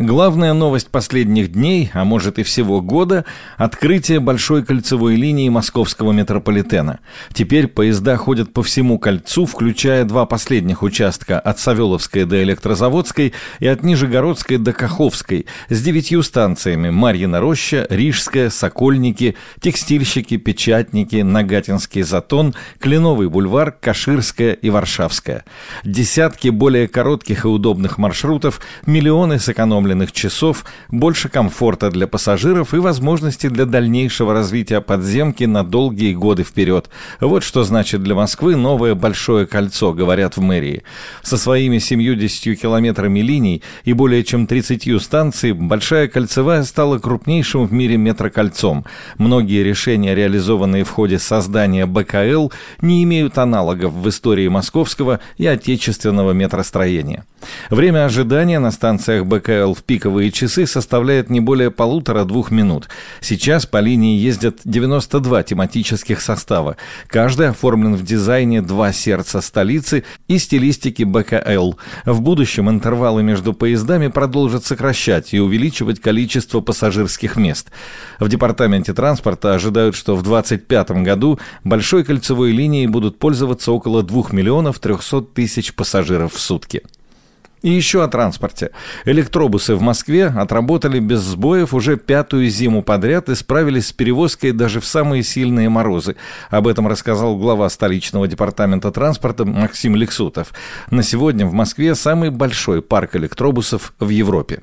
Главная новость последних дней, а может и всего года – открытие большой кольцевой линии московского метрополитена. Теперь поезда ходят по всему кольцу, включая два последних участка от Савеловской до Электрозаводской и от Нижегородской до Каховской с девятью станциями – Марьина Роща, Рижская, Сокольники, Текстильщики, Печатники, Нагатинский затон, Кленовый бульвар, Каширская и Варшавская. Десятки более коротких и удобных маршрутов, миллионы сэкономленных сэкономленных часов, больше комфорта для пассажиров и возможности для дальнейшего развития подземки на долгие годы вперед. Вот что значит для Москвы новое Большое кольцо, говорят в мэрии. Со своими 70 километрами линий и более чем 30 станций Большая кольцевая стала крупнейшим в мире метрокольцом. Многие решения, реализованные в ходе создания БКЛ, не имеют аналогов в истории московского и отечественного метростроения. Время ожидания на станциях БКЛ в пиковые часы составляет не более полутора-двух минут. Сейчас по линии ездят 92 тематических состава. Каждый оформлен в дизайне «Два сердца столицы» и стилистике БКЛ. В будущем интервалы между поездами продолжат сокращать и увеличивать количество пассажирских мест. В Департаменте транспорта ожидают, что в 2025 году большой кольцевой линией будут пользоваться около 2 миллионов 300 тысяч пассажиров в сутки. И еще о транспорте. Электробусы в Москве отработали без сбоев уже пятую зиму подряд и справились с перевозкой даже в самые сильные морозы. Об этом рассказал глава столичного департамента транспорта Максим Лексутов. На сегодня в Москве самый большой парк электробусов в Европе.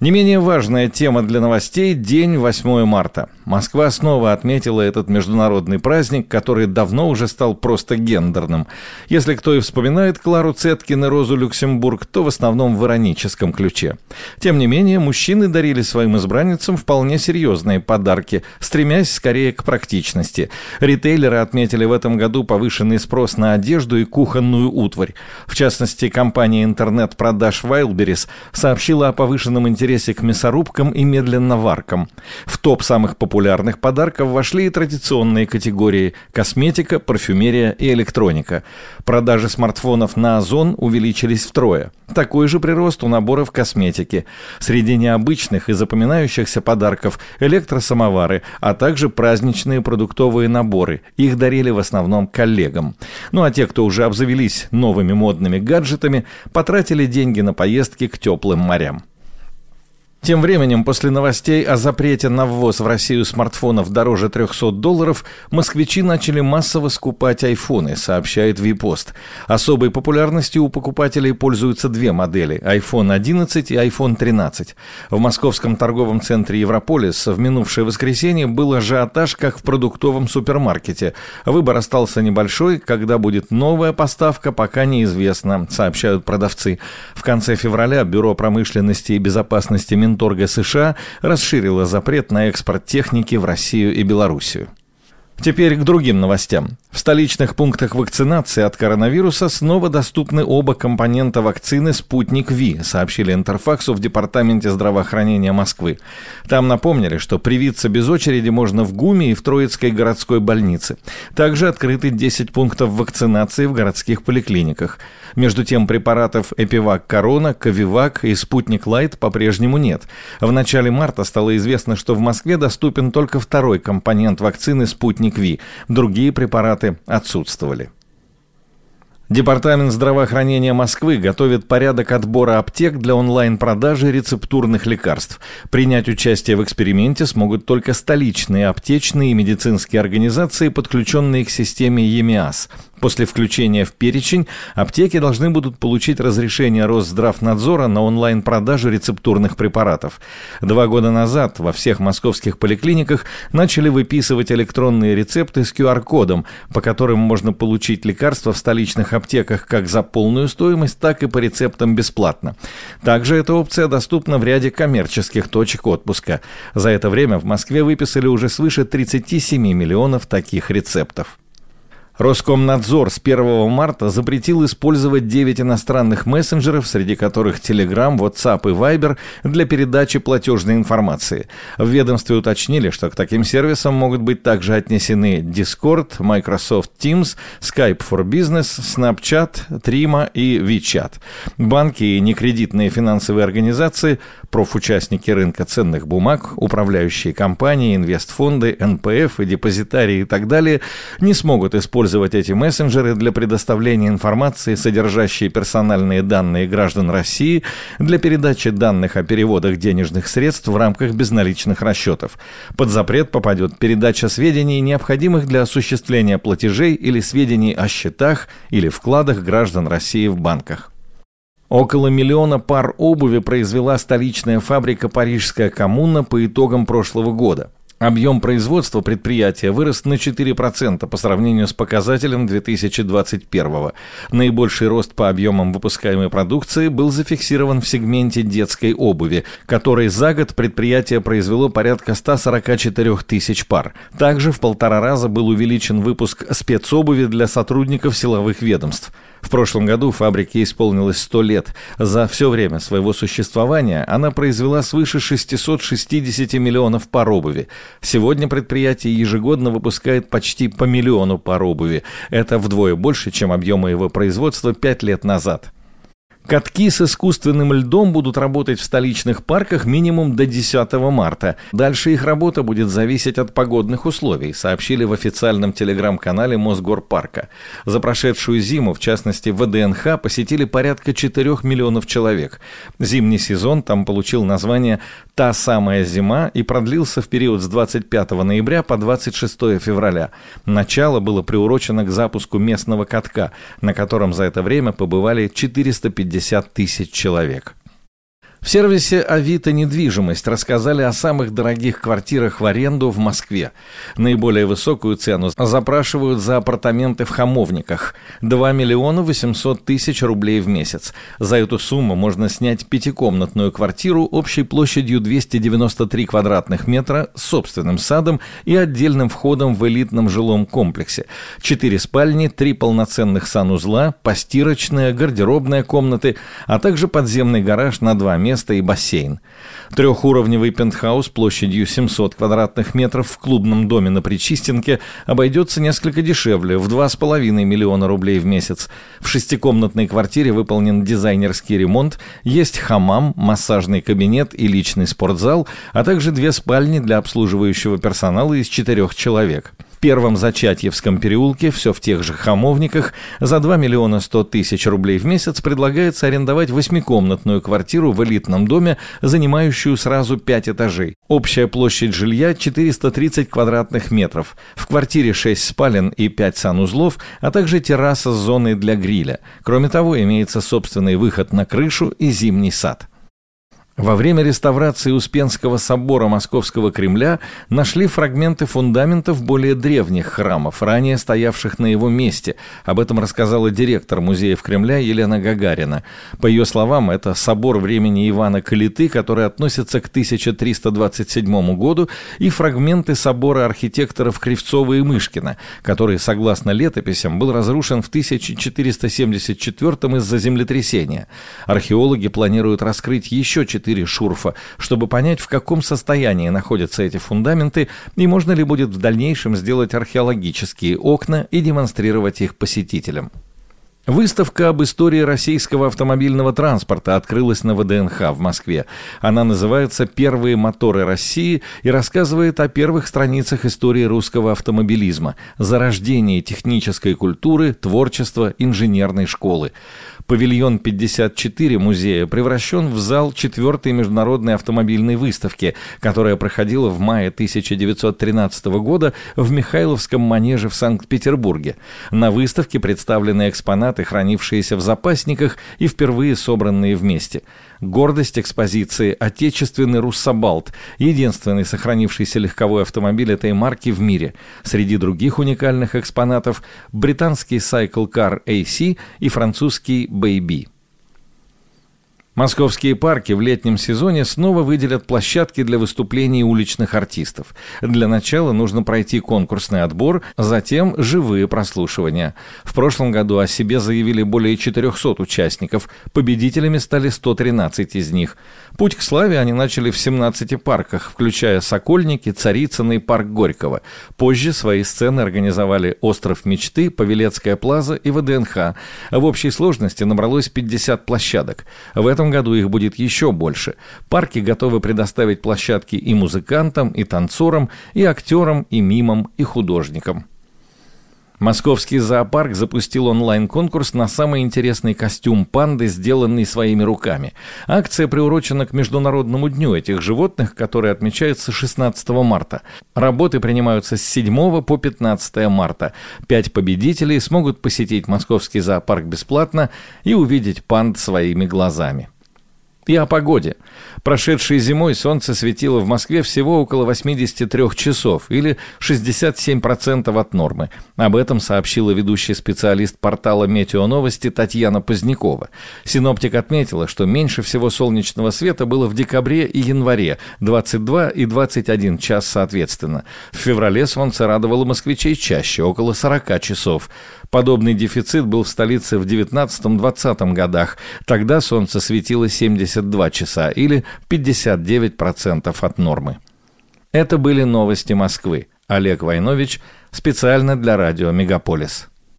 Не менее важная тема для новостей – день 8 марта. Москва снова отметила этот международный праздник, который давно уже стал просто гендерным. Если кто и вспоминает Клару Цеткин и Розу Люксембург, то в основном в ироническом ключе. Тем не менее, мужчины дарили своим избранницам вполне серьезные подарки, стремясь скорее к практичности. Ритейлеры отметили в этом году повышенный спрос на одежду и кухонную утварь. В частности, компания интернет-продаж Wildberries сообщила о повышенном интересе интересе к мясорубкам и медленноваркам. В топ самых популярных подарков вошли и традиционные категории – косметика, парфюмерия и электроника. Продажи смартфонов на Озон увеличились втрое. Такой же прирост у наборов косметики. Среди необычных и запоминающихся подарков – электросамовары, а также праздничные продуктовые наборы. Их дарили в основном коллегам. Ну а те, кто уже обзавелись новыми модными гаджетами, потратили деньги на поездки к теплым морям. Тем временем, после новостей о запрете на ввоз в Россию смартфонов дороже 300 долларов, москвичи начали массово скупать айфоны, сообщает Випост. Особой популярностью у покупателей пользуются две модели – iPhone 11 и iPhone 13. В московском торговом центре Европолис в минувшее воскресенье был ажиотаж, как в продуктовом супермаркете. Выбор остался небольшой, когда будет новая поставка, пока неизвестно, сообщают продавцы. В конце февраля Бюро промышленности и безопасности Минтранса Минторга США расширила запрет на экспорт техники в Россию и Белоруссию. Теперь к другим новостям. В столичных пунктах вакцинации от коронавируса снова доступны оба компонента вакцины «Спутник Ви», сообщили Интерфаксу в Департаменте здравоохранения Москвы. Там напомнили, что привиться без очереди можно в ГУМе и в Троицкой городской больнице. Также открыты 10 пунктов вакцинации в городских поликлиниках. Между тем препаратов Эпивак Корона, Ковивак и Спутник Лайт по-прежнему нет. В начале марта стало известно, что в Москве доступен только второй компонент вакцины «Спутник Ви». Другие препараты отсутствовали. Департамент здравоохранения Москвы готовит порядок отбора аптек для онлайн-продажи рецептурных лекарств. Принять участие в эксперименте смогут только столичные аптечные и медицинские организации, подключенные к системе ЕМИАС. После включения в перечень аптеки должны будут получить разрешение Росздравнадзора на онлайн-продажу рецептурных препаратов. Два года назад во всех московских поликлиниках начали выписывать электронные рецепты с QR-кодом, по которым можно получить лекарства в столичных аптеках как за полную стоимость, так и по рецептам бесплатно. Также эта опция доступна в ряде коммерческих точек отпуска. За это время в Москве выписали уже свыше 37 миллионов таких рецептов. Роскомнадзор с 1 марта запретил использовать 9 иностранных мессенджеров, среди которых Telegram, WhatsApp и Viber, для передачи платежной информации. В ведомстве уточнили, что к таким сервисам могут быть также отнесены Discord, Microsoft Teams, Skype for Business, Snapchat, Trima и WeChat. Банки и некредитные финансовые организации, профучастники рынка ценных бумаг, управляющие компании, инвестфонды, НПФ и депозитарии и так далее не смогут использовать использовать эти мессенджеры для предоставления информации, содержащей персональные данные граждан России, для передачи данных о переводах денежных средств в рамках безналичных расчетов. Под запрет попадет передача сведений, необходимых для осуществления платежей или сведений о счетах или вкладах граждан России в банках. Около миллиона пар обуви произвела столичная фабрика «Парижская коммуна» по итогам прошлого года – Объем производства предприятия вырос на 4% по сравнению с показателем 2021 Наибольший рост по объемам выпускаемой продукции был зафиксирован в сегменте детской обуви, который за год предприятие произвело порядка 144 тысяч пар. Также в полтора раза был увеличен выпуск спецобуви для сотрудников силовых ведомств. В прошлом году фабрике исполнилось 100 лет. За все время своего существования она произвела свыше 660 миллионов пар обуви. Сегодня предприятие ежегодно выпускает почти по миллиону пар обуви. Это вдвое больше, чем объемы его производства 5 лет назад. Катки с искусственным льдом будут работать в столичных парках минимум до 10 марта. Дальше их работа будет зависеть от погодных условий, сообщили в официальном телеграм-канале Мосгорпарка. За прошедшую зиму, в частности ВДНХ, посетили порядка 4 миллионов человек. Зимний сезон там получил название «Та самая зима» и продлился в период с 25 ноября по 26 февраля. Начало было приурочено к запуску местного катка, на котором за это время побывали 450 50 тысяч человек. В сервисе «Авито недвижимость» рассказали о самых дорогих квартирах в аренду в Москве. Наиболее высокую цену запрашивают за апартаменты в Хамовниках – 2 миллиона 800 тысяч рублей в месяц. За эту сумму можно снять пятикомнатную квартиру общей площадью 293 квадратных метра с собственным садом и отдельным входом в элитном жилом комплексе. Четыре спальни, три полноценных санузла, постирочная, гардеробная комнаты, а также подземный гараж на 2 метра место и бассейн. Трехуровневый пентхаус площадью 700 квадратных метров в клубном доме на Причистенке обойдется несколько дешевле, в 2,5 миллиона рублей в месяц. В шестикомнатной квартире выполнен дизайнерский ремонт, есть хамам, массажный кабинет и личный спортзал, а также две спальни для обслуживающего персонала из четырех человек первом Зачатьевском переулке, все в тех же хамовниках, за 2 миллиона 100 тысяч рублей в месяц предлагается арендовать восьмикомнатную квартиру в элитном доме, занимающую сразу 5 этажей. Общая площадь жилья 430 квадратных метров. В квартире 6 спален и 5 санузлов, а также терраса с зоной для гриля. Кроме того, имеется собственный выход на крышу и зимний сад. Во время реставрации Успенского собора Московского Кремля нашли фрагменты фундаментов более древних храмов, ранее стоявших на его месте. Об этом рассказала директор музеев Кремля Елена Гагарина. По ее словам, это собор времени Ивана Калиты, который относится к 1327 году, и фрагменты собора архитекторов Кривцова и Мышкина, который, согласно летописям, был разрушен в 1474 из-за землетрясения. Археологи планируют раскрыть еще четыре четыре шурфа, чтобы понять, в каком состоянии находятся эти фундаменты и можно ли будет в дальнейшем сделать археологические окна и демонстрировать их посетителям. Выставка об истории российского автомобильного транспорта открылась на ВДНХ в Москве. Она называется «Первые моторы России» и рассказывает о первых страницах истории русского автомобилизма, зарождении технической культуры, творчества, инженерной школы. Павильон 54 музея превращен в зал четвертой международной автомобильной выставки, которая проходила в мае 1913 года в Михайловском манеже в Санкт-Петербурге. На выставке представлены экспонаты, хранившиеся в запасниках и впервые собранные вместе – Гордость экспозиции – отечественный Руссобалт, единственный сохранившийся легковой автомобиль этой марки в мире. Среди других уникальных экспонатов – британский Cycle AC и французский Baby. Московские парки в летнем сезоне снова выделят площадки для выступлений уличных артистов. Для начала нужно пройти конкурсный отбор, затем живые прослушивания. В прошлом году о себе заявили более 400 участников, победителями стали 113 из них. Путь к славе они начали в 17 парках, включая Сокольники, Царицыно и парк Горького. Позже свои сцены организовали «Остров мечты», «Павелецкая плаза» и ВДНХ. В общей сложности набралось 50 площадок. В этом году их будет еще больше. Парки готовы предоставить площадки и музыкантам, и танцорам, и актерам, и мимам, и художникам. Московский зоопарк запустил онлайн-конкурс на самый интересный костюм панды, сделанный своими руками. Акция приурочена к Международному дню этих животных, который отмечается 16 марта. Работы принимаются с 7 по 15 марта. Пять победителей смогут посетить Московский зоопарк бесплатно и увидеть панд своими глазами. И о погоде. Прошедшей зимой солнце светило в Москве всего около 83 часов, или 67% от нормы. Об этом сообщила ведущий специалист портала «Метеоновости» Татьяна Позднякова. Синоптик отметила, что меньше всего солнечного света было в декабре и январе, 22 и 21 час соответственно. В феврале солнце радовало москвичей чаще, около 40 часов. Подобный дефицит был в столице в 19-20 годах. Тогда солнце светило 72 часа или 59% от нормы. Это были новости Москвы. Олег Войнович специально для радио «Мегаполис».